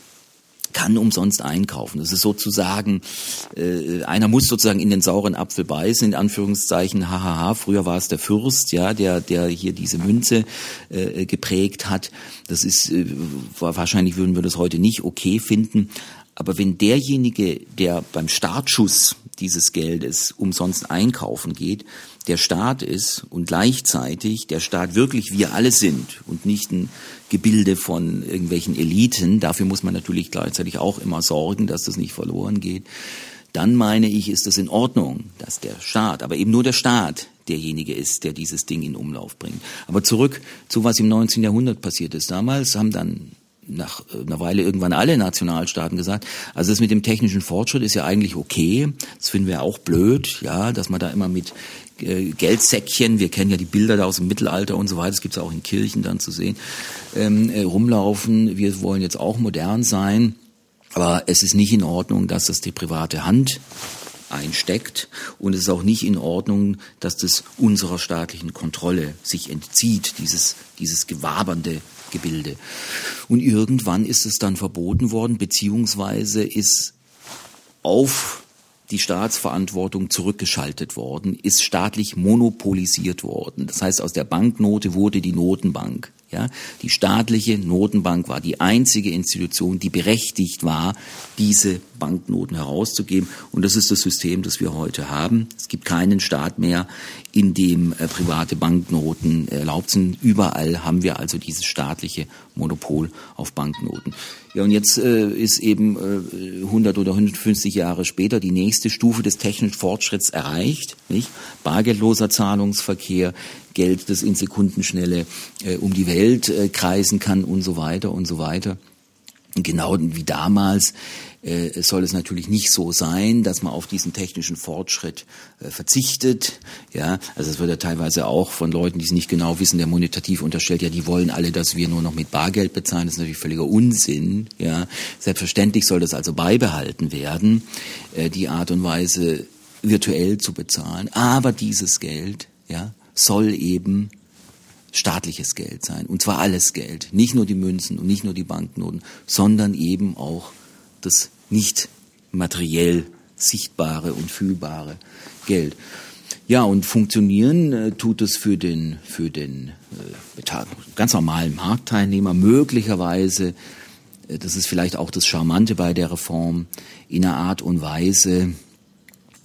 kann umsonst einkaufen. Das ist sozusagen, äh, einer muss sozusagen in den sauren Apfel beißen, in Anführungszeichen, hahaha, früher war es der Fürst, ja, der, der hier diese Münze äh, geprägt hat. Das ist, äh, wahrscheinlich würden wir das heute nicht okay finden. Aber wenn derjenige, der beim Startschuss dieses Geldes umsonst einkaufen geht, der Staat ist und gleichzeitig der Staat wirklich wir alle sind und nicht ein Gebilde von irgendwelchen Eliten, dafür muss man natürlich gleichzeitig auch immer sorgen, dass das nicht verloren geht, dann meine ich, ist es in Ordnung, dass der Staat, aber eben nur der Staat derjenige ist, der dieses Ding in Umlauf bringt. Aber zurück zu was im 19. Jahrhundert passiert ist. Damals haben dann nach äh, einer Weile irgendwann alle Nationalstaaten gesagt, also das mit dem technischen Fortschritt ist ja eigentlich okay. Das finden wir auch blöd, ja, dass man da immer mit äh, Geldsäckchen, wir kennen ja die Bilder da aus dem Mittelalter und so weiter, das gibt es auch in Kirchen dann zu sehen, ähm, äh, rumlaufen. Wir wollen jetzt auch modern sein, aber es ist nicht in Ordnung, dass das die private Hand einsteckt. Und es ist auch nicht in Ordnung, dass das unserer staatlichen Kontrolle sich entzieht, dieses, dieses gewabernde Gebilde. Und irgendwann ist es dann verboten worden, beziehungsweise ist auf die Staatsverantwortung zurückgeschaltet worden, ist staatlich monopolisiert worden. Das heißt, aus der Banknote wurde die Notenbank. Ja, die staatliche Notenbank war die einzige Institution, die berechtigt war, diese Banknoten herauszugeben. Und das ist das System, das wir heute haben. Es gibt keinen Staat mehr, in dem äh, private Banknoten erlaubt sind. Überall haben wir also dieses staatliche Monopol auf Banknoten. Ja, und jetzt äh, ist eben äh, 100 oder 150 Jahre später die nächste Stufe des technischen Fortschritts erreicht. Nicht? Bargeldloser Zahlungsverkehr, Geld, das in Sekundenschnelle äh, um die Welt äh, kreisen kann und so weiter und so weiter. Genau wie damals äh, soll es natürlich nicht so sein, dass man auf diesen technischen Fortschritt äh, verzichtet. Ja, also es wird ja teilweise auch von Leuten, die es nicht genau wissen, der monetativ unterstellt, ja, die wollen alle, dass wir nur noch mit Bargeld bezahlen. Das ist natürlich völliger Unsinn. Ja, selbstverständlich soll das also beibehalten werden, äh, die Art und Weise virtuell zu bezahlen. Aber dieses Geld, ja, soll eben staatliches Geld sein. Und zwar alles Geld. Nicht nur die Münzen und nicht nur die Banknoten, sondern eben auch das nicht materiell sichtbare und fühlbare Geld. Ja, und funktionieren äh, tut es für den, für den äh, ganz normalen Marktteilnehmer möglicherweise, äh, das ist vielleicht auch das Charmante bei der Reform, in einer Art und Weise,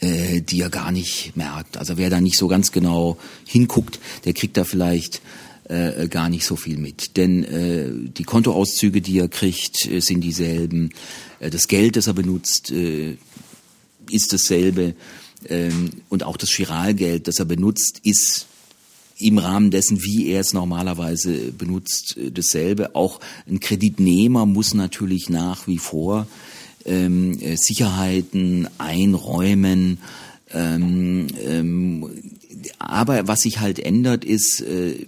äh, die er gar nicht merkt. Also wer da nicht so ganz genau hinguckt, der kriegt da vielleicht äh, gar nicht so viel mit. Denn äh, die Kontoauszüge, die er kriegt, äh, sind dieselben. Äh, das Geld, das er benutzt, äh, ist dasselbe. Ähm, und auch das Chiralgeld, das er benutzt, ist im Rahmen dessen, wie er es normalerweise benutzt, äh, dasselbe. Auch ein Kreditnehmer muss natürlich nach wie vor ähm, äh, Sicherheiten einräumen. Ähm, ähm, aber was sich halt ändert, ist, äh,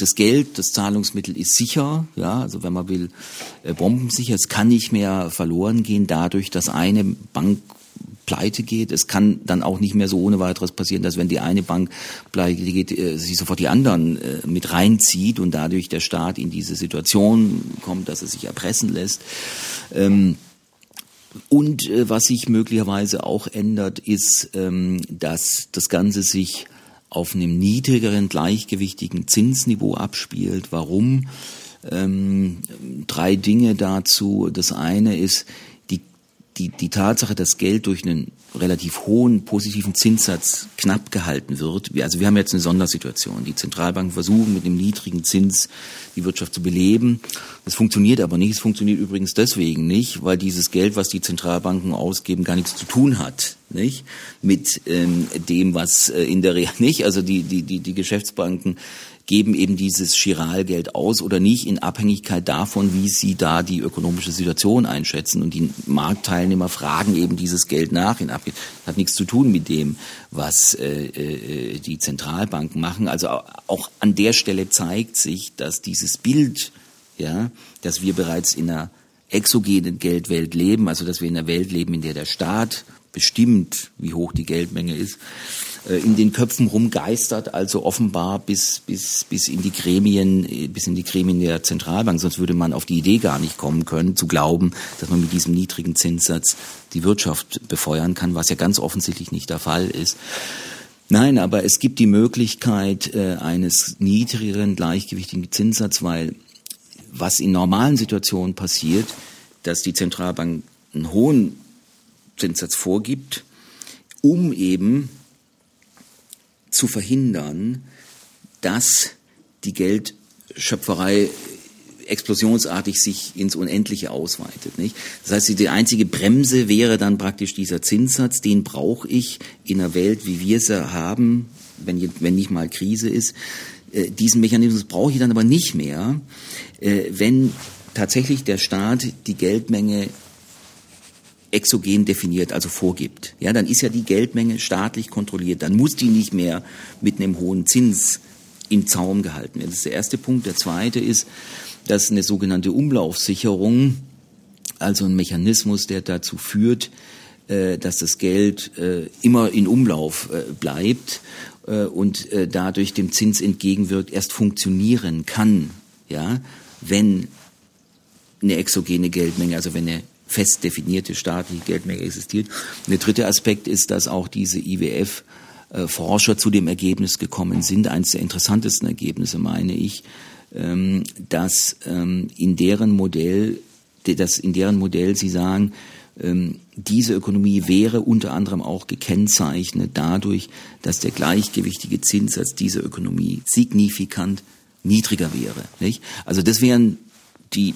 das Geld, das Zahlungsmittel ist sicher, ja, also wenn man will, äh, bombensicher. Es kann nicht mehr verloren gehen dadurch, dass eine Bank pleite geht. Es kann dann auch nicht mehr so ohne weiteres passieren, dass wenn die eine Bank pleite geht, äh, sich sofort die anderen äh, mit reinzieht und dadurch der Staat in diese Situation kommt, dass er sich erpressen lässt. Ähm, und äh, was sich möglicherweise auch ändert, ist, ähm, dass das Ganze sich auf einem niedrigeren, gleichgewichtigen Zinsniveau abspielt. Warum? Ähm, drei Dinge dazu. Das eine ist, die, die Tatsache, dass Geld durch einen relativ hohen positiven Zinssatz knapp gehalten wird. Also wir haben jetzt eine Sondersituation. Die Zentralbanken versuchen mit einem niedrigen Zins die Wirtschaft zu beleben. Das funktioniert aber nicht. Es funktioniert übrigens deswegen nicht, weil dieses Geld, was die Zentralbanken ausgeben, gar nichts zu tun hat, nicht mit ähm, dem, was äh, in der Real [LAUGHS] nicht. Also die die die die Geschäftsbanken geben eben dieses Chiralgeld aus oder nicht in Abhängigkeit davon, wie sie da die ökonomische Situation einschätzen. Und die Marktteilnehmer fragen eben dieses Geld nach. In Abhängigkeit. Hat nichts zu tun mit dem, was äh, äh, die Zentralbanken machen. Also auch an der Stelle zeigt sich, dass dieses Bild, ja, dass wir bereits in einer exogenen Geldwelt leben, also dass wir in einer Welt leben, in der der Staat bestimmt, wie hoch die Geldmenge ist, in den Köpfen rumgeistert, also offenbar bis, bis, bis in die Gremien, äh, bis in die Gremien der Zentralbank. Sonst würde man auf die Idee gar nicht kommen können, zu glauben, dass man mit diesem niedrigen Zinssatz die Wirtschaft befeuern kann, was ja ganz offensichtlich nicht der Fall ist. Nein, aber es gibt die Möglichkeit äh, eines niedrigeren, gleichgewichtigen Zinssatzes, weil was in normalen Situationen passiert, dass die Zentralbank einen hohen Zinssatz vorgibt, um eben zu verhindern, dass die Geldschöpferei explosionsartig sich ins Unendliche ausweitet. Nicht? Das heißt, die einzige Bremse wäre dann praktisch dieser Zinssatz, den brauche ich in einer Welt, wie wir sie haben, wenn, wenn nicht mal Krise ist. Äh, diesen Mechanismus brauche ich dann aber nicht mehr, äh, wenn tatsächlich der Staat die Geldmenge exogen definiert, also vorgibt. Ja, dann ist ja die Geldmenge staatlich kontrolliert. Dann muss die nicht mehr mit einem hohen Zins im Zaum gehalten werden. Das ist der erste Punkt. Der zweite ist, dass eine sogenannte Umlaufsicherung, also ein Mechanismus, der dazu führt, äh, dass das Geld äh, immer in Umlauf äh, bleibt und dadurch dem Zins entgegenwirkt, erst funktionieren kann, ja, wenn eine exogene Geldmenge, also wenn eine fest definierte staatliche Geldmenge existiert. Und der dritte Aspekt ist, dass auch diese IWF äh, Forscher zu dem Ergebnis gekommen sind, eines der interessantesten Ergebnisse, meine ich, ähm, dass ähm, in deren Modell, dass in deren Modell sie sagen, ähm, diese Ökonomie wäre unter anderem auch gekennzeichnet dadurch, dass der gleichgewichtige Zinssatz dieser Ökonomie signifikant niedriger wäre. Also das wären die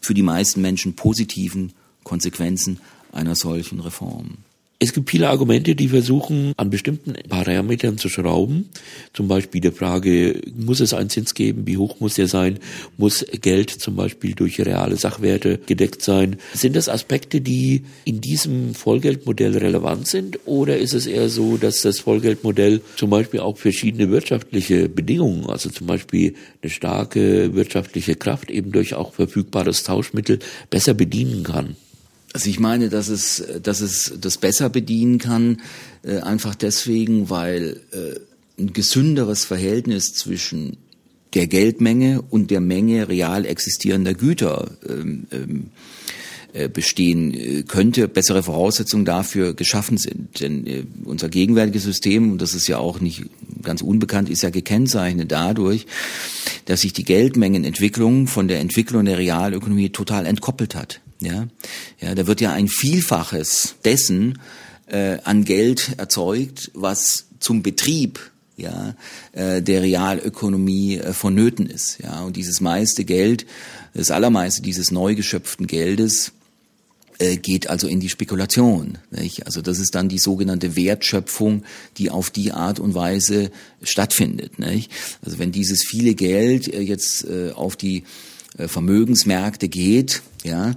für die meisten Menschen positiven Konsequenzen einer solchen Reform. Es gibt viele Argumente, die versuchen, an bestimmten Parametern zu schrauben. Zum Beispiel der Frage, muss es einen Zins geben? Wie hoch muss der sein? Muss Geld zum Beispiel durch reale Sachwerte gedeckt sein? Sind das Aspekte, die in diesem Vollgeldmodell relevant sind? Oder ist es eher so, dass das Vollgeldmodell zum Beispiel auch verschiedene wirtschaftliche Bedingungen, also zum Beispiel eine starke wirtschaftliche Kraft eben durch auch verfügbares Tauschmittel besser bedienen kann? Also ich meine, dass es, dass es das besser bedienen kann, äh, einfach deswegen, weil äh, ein gesünderes Verhältnis zwischen der Geldmenge und der Menge real existierender Güter ähm, ähm, äh, bestehen äh, könnte, bessere Voraussetzungen dafür geschaffen sind. Denn unser gegenwärtiges System, und das ist ja auch nicht ganz unbekannt, ist ja gekennzeichnet dadurch, dass sich die Geldmengenentwicklung von der Entwicklung der Realökonomie total entkoppelt hat. Ja, ja, da wird ja ein Vielfaches dessen äh, an Geld erzeugt, was zum Betrieb ja, äh, der Realökonomie äh, vonnöten ist. Ja, und dieses meiste Geld, das allermeiste dieses neu geschöpften Geldes, äh, geht also in die Spekulation. Nicht? Also das ist dann die sogenannte Wertschöpfung, die auf die Art und Weise stattfindet. Nicht? Also wenn dieses viele Geld äh, jetzt äh, auf die äh, Vermögensmärkte geht, ja,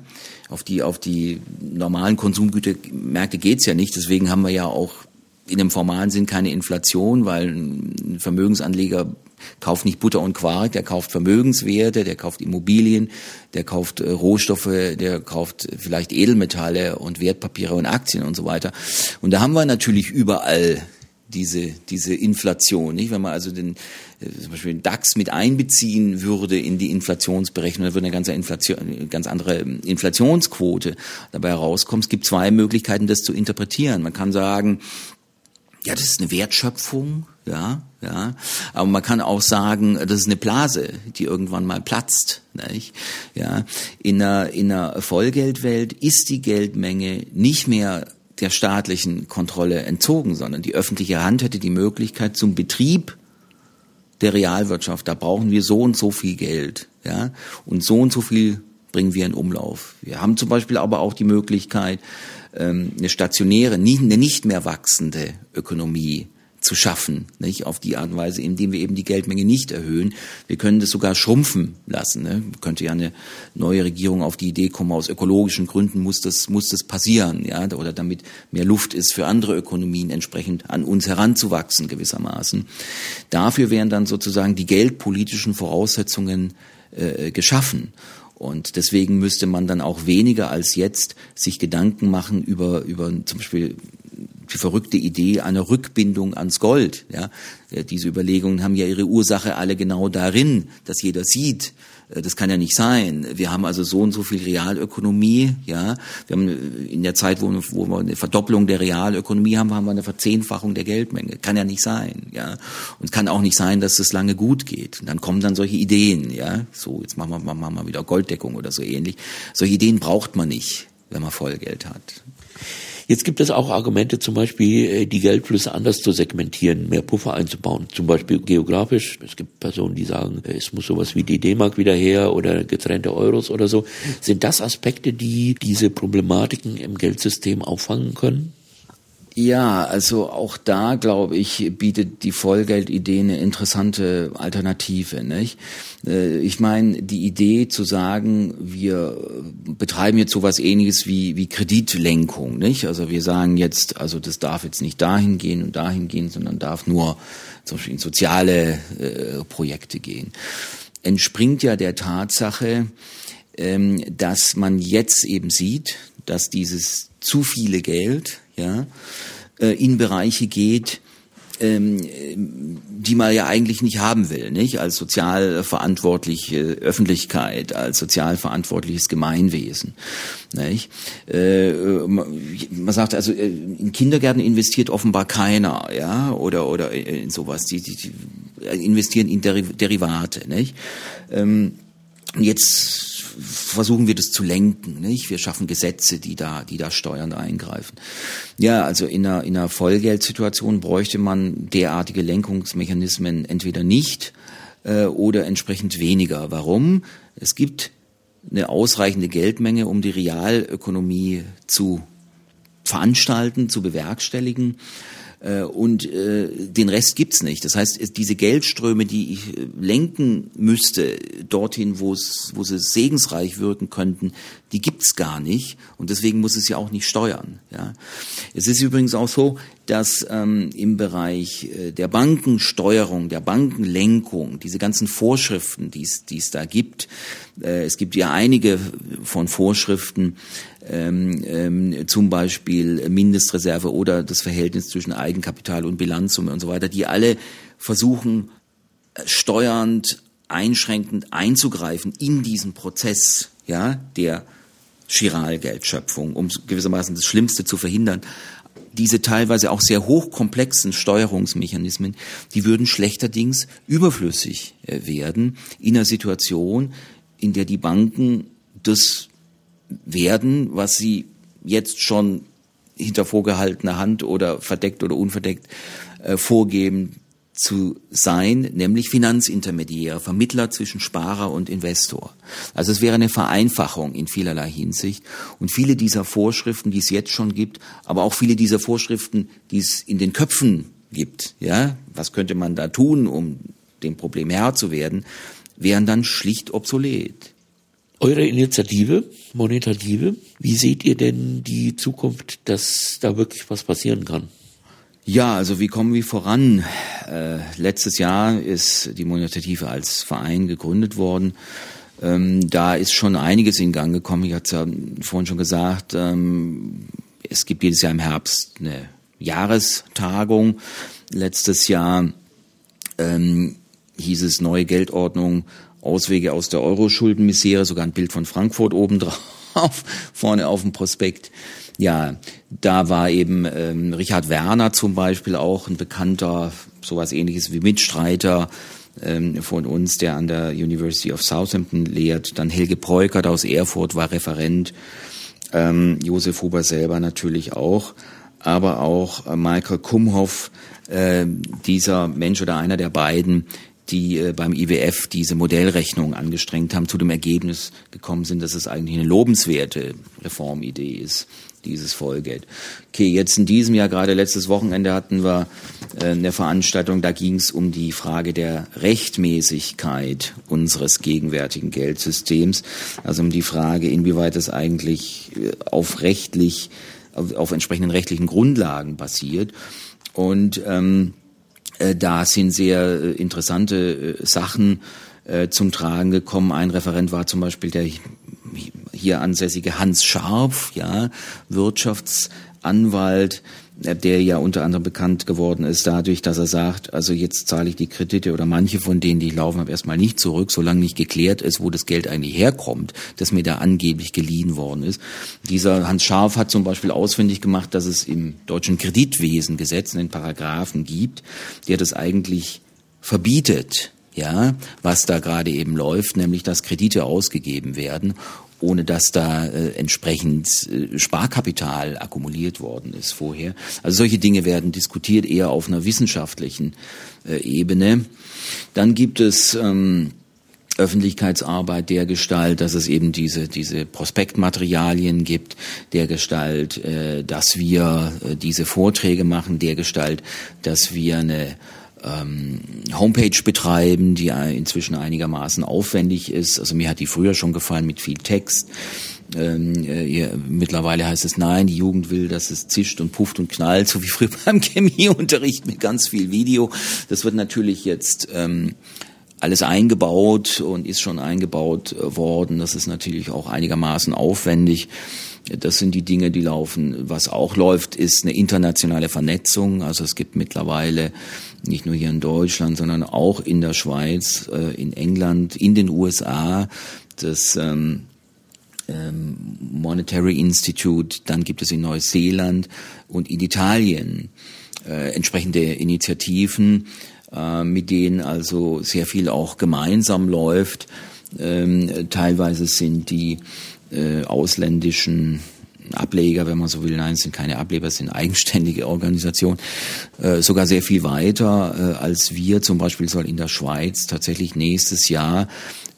auf die, auf die normalen Konsumgütermärkte geht's ja nicht. Deswegen haben wir ja auch in dem formalen Sinn keine Inflation, weil ein Vermögensanleger kauft nicht Butter und Quark, der kauft Vermögenswerte, der kauft Immobilien, der kauft äh, Rohstoffe, der kauft vielleicht Edelmetalle und Wertpapiere und Aktien und so weiter. Und da haben wir natürlich überall diese, diese Inflation. Nicht? Wenn man also den, zum Beispiel DAX mit einbeziehen würde in die Inflationsberechnung, dann würde eine ganz, Inflation, ganz andere Inflationsquote dabei herauskommen. Es gibt zwei Möglichkeiten, das zu interpretieren. Man kann sagen, ja, das ist eine Wertschöpfung, ja, ja. Aber man kann auch sagen, das ist eine Blase, die irgendwann mal platzt, nicht? Ja. In einer, in einer Vollgeldwelt ist die Geldmenge nicht mehr der staatlichen Kontrolle entzogen, sondern die öffentliche Hand hätte die Möglichkeit zum Betrieb der Realwirtschaft, da brauchen wir so und so viel Geld, ja, und so und so viel bringen wir in Umlauf. Wir haben zum Beispiel aber auch die Möglichkeit, ähm, eine stationäre, eine nicht mehr wachsende Ökonomie zu schaffen, nicht? auf die Art und Weise, indem wir eben die Geldmenge nicht erhöhen. Wir können das sogar schrumpfen lassen. Ne? Könnte ja eine neue Regierung auf die Idee kommen, aus ökologischen Gründen muss das, muss das passieren, ja, oder damit mehr Luft ist für andere Ökonomien entsprechend an uns heranzuwachsen gewissermaßen. Dafür wären dann sozusagen die geldpolitischen Voraussetzungen äh, geschaffen. Und deswegen müsste man dann auch weniger als jetzt sich Gedanken machen über, über zum Beispiel die verrückte Idee einer Rückbindung ans Gold. Ja, äh, diese Überlegungen haben ja ihre Ursache alle genau darin, dass jeder sieht, äh, das kann ja nicht sein. Wir haben also so und so viel Realökonomie, ja. Wir haben äh, in der Zeit, wo, wir eine Verdopplung der Realökonomie haben, haben wir eine Verzehnfachung der Geldmenge. Kann ja nicht sein, ja. Und kann auch nicht sein, dass es lange gut geht. Und dann kommen dann solche Ideen, ja. So, jetzt machen wir, machen wir wieder Golddeckung oder so ähnlich. Solche Ideen braucht man nicht, wenn man Vollgeld hat. Jetzt gibt es auch Argumente, zum Beispiel äh, die Geldflüsse anders zu segmentieren, mehr Puffer einzubauen, zum Beispiel geografisch. Es gibt Personen, die sagen, äh, es muss sowas wie die D-Mark wieder her oder getrennte Euros oder so. Sind das Aspekte, die diese Problematiken im Geldsystem auffangen können? Ja, also auch da, glaube ich, bietet die Vollgeldidee eine interessante Alternative. Nicht? Äh, ich meine, die Idee zu sagen, wir betreiben jetzt sowas ähnliches wie, wie Kreditlenkung. Nicht? Also wir sagen jetzt, also das darf jetzt nicht dahin gehen und dahin gehen, sondern darf nur zum Beispiel in soziale äh, Projekte gehen. Entspringt ja der Tatsache, ähm, dass man jetzt eben sieht, dass dieses zu viele Geld ja, äh, in Bereiche geht, ähm, die man ja eigentlich nicht haben will, nicht? Als sozial verantwortliche Öffentlichkeit, als sozial verantwortliches Gemeinwesen, nicht? Äh, man sagt also, äh, in Kindergärten investiert offenbar keiner, ja, oder oder in sowas. Die, die, die investieren in Derivate, nicht? Ähm, jetzt versuchen wir das zu lenken. Nicht? Wir schaffen Gesetze, die da, die da steuernd eingreifen. Ja, also in einer, in einer Vollgeldsituation bräuchte man derartige Lenkungsmechanismen entweder nicht äh, oder entsprechend weniger. Warum? Es gibt eine ausreichende Geldmenge, um die Realökonomie zu veranstalten, zu bewerkstelligen. Äh, und äh, den Rest gibt's nicht. Das heißt, diese Geldströme, die ich äh, lenken müsste dorthin, wo wo sie segensreich wirken könnten, die gibt's gar nicht. Und deswegen muss es ja auch nicht steuern. Ja. Es ist übrigens auch so, dass ähm, im Bereich äh, der Bankensteuerung, der Bankenlenkung, diese ganzen Vorschriften, die es da gibt, äh, es gibt ja einige von Vorschriften, ähm, ähm, zum Beispiel Mindestreserve oder das Verhältnis zwischen Eigenkapital und Bilanzsumme und so weiter, die alle versuchen, äh, steuernd, einschränkend einzugreifen in diesen Prozess, ja, der Chiralgeldschöpfung, um gewissermaßen das Schlimmste zu verhindern. Diese teilweise auch sehr hochkomplexen Steuerungsmechanismen, die würden schlechterdings überflüssig äh, werden in einer Situation, in der die Banken das werden, was sie jetzt schon hinter vorgehaltener Hand oder verdeckt oder unverdeckt äh, vorgeben zu sein, nämlich Finanzintermediär, Vermittler zwischen Sparer und Investor. Also es wäre eine Vereinfachung in vielerlei Hinsicht. Und viele dieser Vorschriften, die es jetzt schon gibt, aber auch viele dieser Vorschriften, die es in den Köpfen gibt, ja, was könnte man da tun, um dem Problem Herr zu werden, wären dann schlicht obsolet. Eure Initiative, Monetative, wie seht ihr denn die Zukunft, dass da wirklich was passieren kann? Ja, also wie kommen wir voran? Äh, letztes Jahr ist die Monetative als Verein gegründet worden. Ähm, da ist schon einiges in Gang gekommen. Ich hatte es ja vorhin schon gesagt, ähm, es gibt jedes Jahr im Herbst eine Jahrestagung. Letztes Jahr ähm, hieß es neue Geldordnung, Auswege aus der Euro-Schuldenmisere, sogar ein Bild von Frankfurt obendrauf, [LAUGHS] vorne auf dem Prospekt. Ja, da war eben ähm, Richard Werner zum Beispiel auch ein bekannter, sowas ähnliches wie Mitstreiter ähm, von uns, der an der University of Southampton lehrt. Dann Helge Preukert aus Erfurt war Referent. Ähm, Josef Huber selber natürlich auch. Aber auch äh, Michael Kumhoff, äh, dieser Mensch oder einer der beiden, die äh, beim IWF diese Modellrechnung angestrengt haben, zu dem Ergebnis gekommen sind, dass es eigentlich eine lobenswerte Reformidee ist, dieses Vollgeld. Okay, jetzt in diesem Jahr, gerade letztes Wochenende hatten wir äh, eine Veranstaltung, da ging es um die Frage der Rechtmäßigkeit unseres gegenwärtigen Geldsystems, also um die Frage, inwieweit es eigentlich äh, auf rechtlich, auf, entsprechenden rechtlichen Grundlagen basiert. Und ähm, äh, da sind sehr äh, interessante äh, Sachen zum Tragen gekommen. Ein Referent war zum Beispiel der hier ansässige Hans Scharf, ja, Wirtschaftsanwalt, der ja unter anderem bekannt geworden ist dadurch, dass er sagt, also jetzt zahle ich die Kredite oder manche von denen, die laufen, aber erstmal nicht zurück, solange nicht geklärt ist, wo das Geld eigentlich herkommt, das mir da angeblich geliehen worden ist. Dieser Hans Scharf hat zum Beispiel ausfindig gemacht, dass es im deutschen Kreditwesengesetz einen Paragraphen gibt, der das eigentlich verbietet, ja, was da gerade eben läuft, nämlich dass Kredite ausgegeben werden ohne dass da äh, entsprechend äh, Sparkapital akkumuliert worden ist vorher. Also solche Dinge werden diskutiert eher auf einer wissenschaftlichen äh, Ebene. Dann gibt es ähm, Öffentlichkeitsarbeit der Gestalt, dass es eben diese, diese Prospektmaterialien gibt, der Gestalt, äh, dass wir äh, diese Vorträge machen, der Gestalt, dass wir eine ähm, Homepage betreiben, die inzwischen einigermaßen aufwendig ist. Also mir hat die früher schon gefallen mit viel Text. Ähm, äh, mittlerweile heißt es nein, die Jugend will, dass es zischt und pufft und knallt, so wie früher [LAUGHS] beim Chemieunterricht mit ganz viel Video. Das wird natürlich jetzt ähm, alles eingebaut und ist schon eingebaut äh, worden. Das ist natürlich auch einigermaßen aufwendig. Das sind die Dinge, die laufen. Was auch läuft, ist eine internationale Vernetzung. Also es gibt mittlerweile nicht nur hier in Deutschland, sondern auch in der Schweiz, äh, in England, in den USA das ähm, ähm, Monetary Institute, dann gibt es in Neuseeland und in Italien äh, entsprechende Initiativen, äh, mit denen also sehr viel auch gemeinsam läuft. Ähm, teilweise sind die äh, ausländischen Ableger, wenn man so will. Nein, es sind keine Ableger, es sind eigenständige Organisationen. Äh, sogar sehr viel weiter äh, als wir. Zum Beispiel soll in der Schweiz tatsächlich nächstes Jahr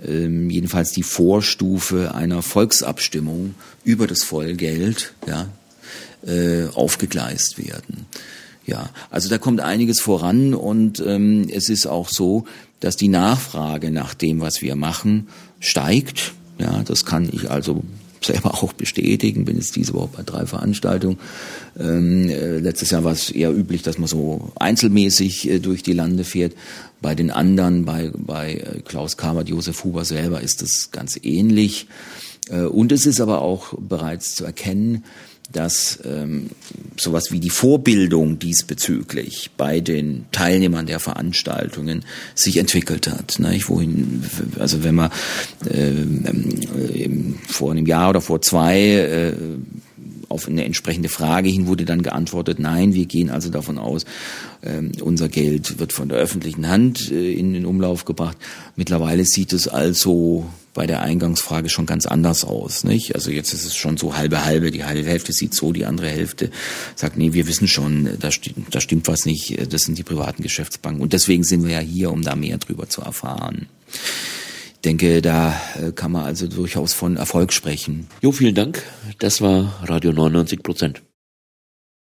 ähm, jedenfalls die Vorstufe einer Volksabstimmung über das Vollgeld ja, äh, aufgegleist werden. Ja, also da kommt einiges voran und ähm, es ist auch so, dass die Nachfrage nach dem, was wir machen, steigt. Ja, das kann ich also selber auch bestätigen, bin jetzt diese Woche bei drei Veranstaltungen. Ähm, äh, letztes Jahr war es eher üblich, dass man so einzelmäßig äh, durch die Lande fährt. Bei den anderen, bei, bei äh, Klaus Kabert, Josef Huber selber ist es ganz ähnlich. Äh, und es ist aber auch bereits zu erkennen, dass ähm, sowas wie die Vorbildung diesbezüglich bei den Teilnehmern der Veranstaltungen sich entwickelt hat. Ne? Wohin, also wenn man äh, ähm, vor einem Jahr oder vor zwei äh, auf eine entsprechende Frage hin wurde dann geantwortet, nein, wir gehen also davon aus, ähm, unser Geld wird von der öffentlichen Hand äh, in den Umlauf gebracht. Mittlerweile sieht es also bei der Eingangsfrage schon ganz anders aus. Nicht? Also jetzt ist es schon so halbe halbe, die halbe Hälfte sieht so, die andere Hälfte sagt, nee, wir wissen schon, da, sti da stimmt was nicht, das sind die privaten Geschäftsbanken. Und deswegen sind wir ja hier, um da mehr drüber zu erfahren. Ich denke, da äh, kann man also durchaus von Erfolg sprechen. Jo, vielen Dank. Das war Radio 99 Prozent.